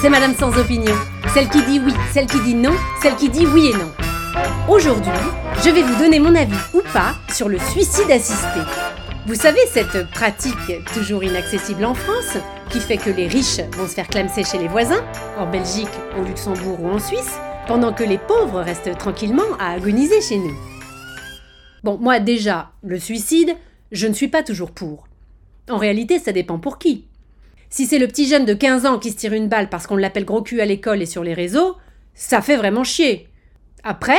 c'est Madame sans opinion. Celle qui dit oui, celle qui dit non, celle qui dit oui et non. Aujourd'hui, je vais vous donner mon avis ou pas sur le suicide assisté. Vous savez, cette pratique toujours inaccessible en France, qui fait que les riches vont se faire clamser chez les voisins, en Belgique, au Luxembourg ou en Suisse, pendant que les pauvres restent tranquillement à agoniser chez nous. Bon, moi déjà, le suicide, je ne suis pas toujours pour. En réalité, ça dépend pour qui. Si c'est le petit jeune de 15 ans qui se tire une balle parce qu'on l'appelle gros cul à l'école et sur les réseaux, ça fait vraiment chier. Après,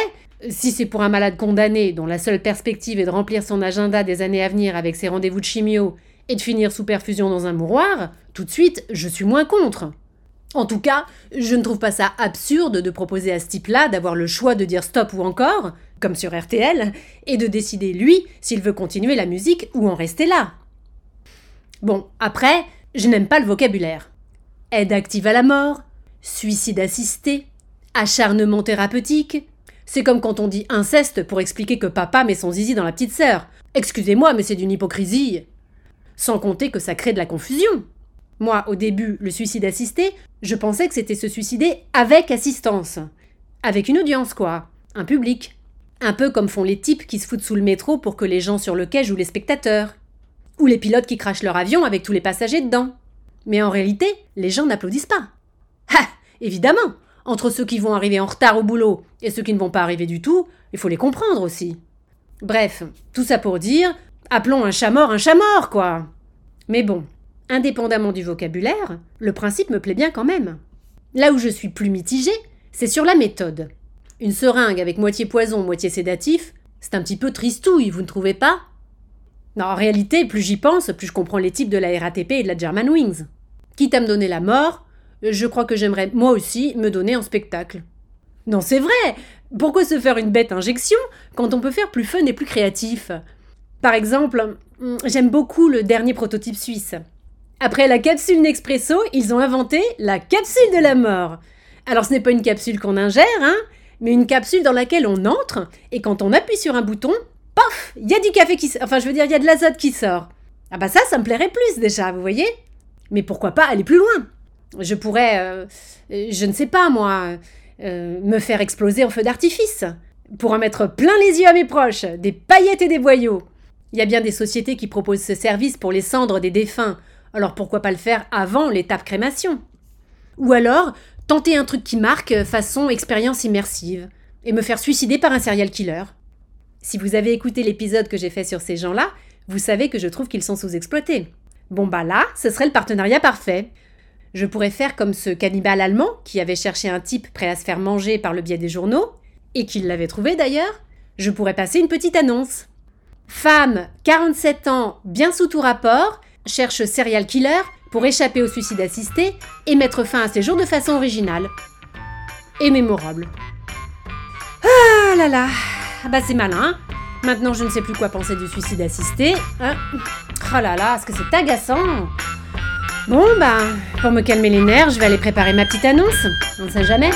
si c'est pour un malade condamné dont la seule perspective est de remplir son agenda des années à venir avec ses rendez-vous de chimio et de finir sous perfusion dans un mouroir, tout de suite, je suis moins contre. En tout cas, je ne trouve pas ça absurde de proposer à ce type-là d'avoir le choix de dire stop ou encore, comme sur RTL, et de décider lui s'il veut continuer la musique ou en rester là. Bon, après, je n'aime pas le vocabulaire. Aide active à la mort, suicide assisté, acharnement thérapeutique. C'est comme quand on dit inceste pour expliquer que papa met son zizi dans la petite sœur. Excusez-moi, mais c'est d'une hypocrisie. Sans compter que ça crée de la confusion. Moi, au début, le suicide assisté, je pensais que c'était se suicider avec assistance. Avec une audience, quoi. Un public. Un peu comme font les types qui se foutent sous le métro pour que les gens sur le quai jouent les spectateurs. Ou les pilotes qui crachent leur avion avec tous les passagers dedans. Mais en réalité, les gens n'applaudissent pas. Ah Évidemment Entre ceux qui vont arriver en retard au boulot et ceux qui ne vont pas arriver du tout, il faut les comprendre aussi. Bref, tout ça pour dire, appelons un chat mort un chat mort, quoi. Mais bon, indépendamment du vocabulaire, le principe me plaît bien quand même. Là où je suis plus mitigée, c'est sur la méthode. Une seringue avec moitié poison, moitié sédatif, c'est un petit peu tristouille, vous ne trouvez pas? Non, en réalité, plus j'y pense, plus je comprends les types de la RATP et de la German Wings. Quitte à me donner la mort, je crois que j'aimerais moi aussi me donner en spectacle. Non, c'est vrai Pourquoi se faire une bête injection quand on peut faire plus fun et plus créatif? Par exemple, hmm, j'aime beaucoup le dernier prototype suisse. Après la capsule Nespresso, ils ont inventé la capsule de la mort. Alors ce n'est pas une capsule qu'on ingère, hein, mais une capsule dans laquelle on entre, et quand on appuie sur un bouton, il y a du café qui. Enfin, je veux dire, il y a de l'azote qui sort. Ah bah ça, ça me plairait plus déjà, vous voyez Mais pourquoi pas aller plus loin? Je pourrais, euh, je ne sais pas moi, euh, me faire exploser en feu d'artifice. Pour en mettre plein les yeux à mes proches, des paillettes et des boyaux. Il y a bien des sociétés qui proposent ce service pour les cendres des défunts. Alors pourquoi pas le faire avant l'étape crémation Ou alors, tenter un truc qui marque façon expérience immersive et me faire suicider par un serial killer. Si vous avez écouté l'épisode que j'ai fait sur ces gens-là, vous savez que je trouve qu'ils sont sous-exploités. Bon bah là, ce serait le partenariat parfait. Je pourrais faire comme ce cannibale allemand qui avait cherché un type prêt à se faire manger par le biais des journaux, et qu'il l'avait trouvé d'ailleurs. Je pourrais passer une petite annonce. Femme, 47 ans, bien sous tout rapport, cherche serial killer pour échapper au suicide assisté et mettre fin à ses jours de façon originale. Et mémorable. Ah là là bah c'est malin. Maintenant, je ne sais plus quoi penser du suicide assisté. Hein oh là là, est-ce que c'est agaçant? Bon, bah, pour me calmer les nerfs, je vais aller préparer ma petite annonce. On ne sait jamais.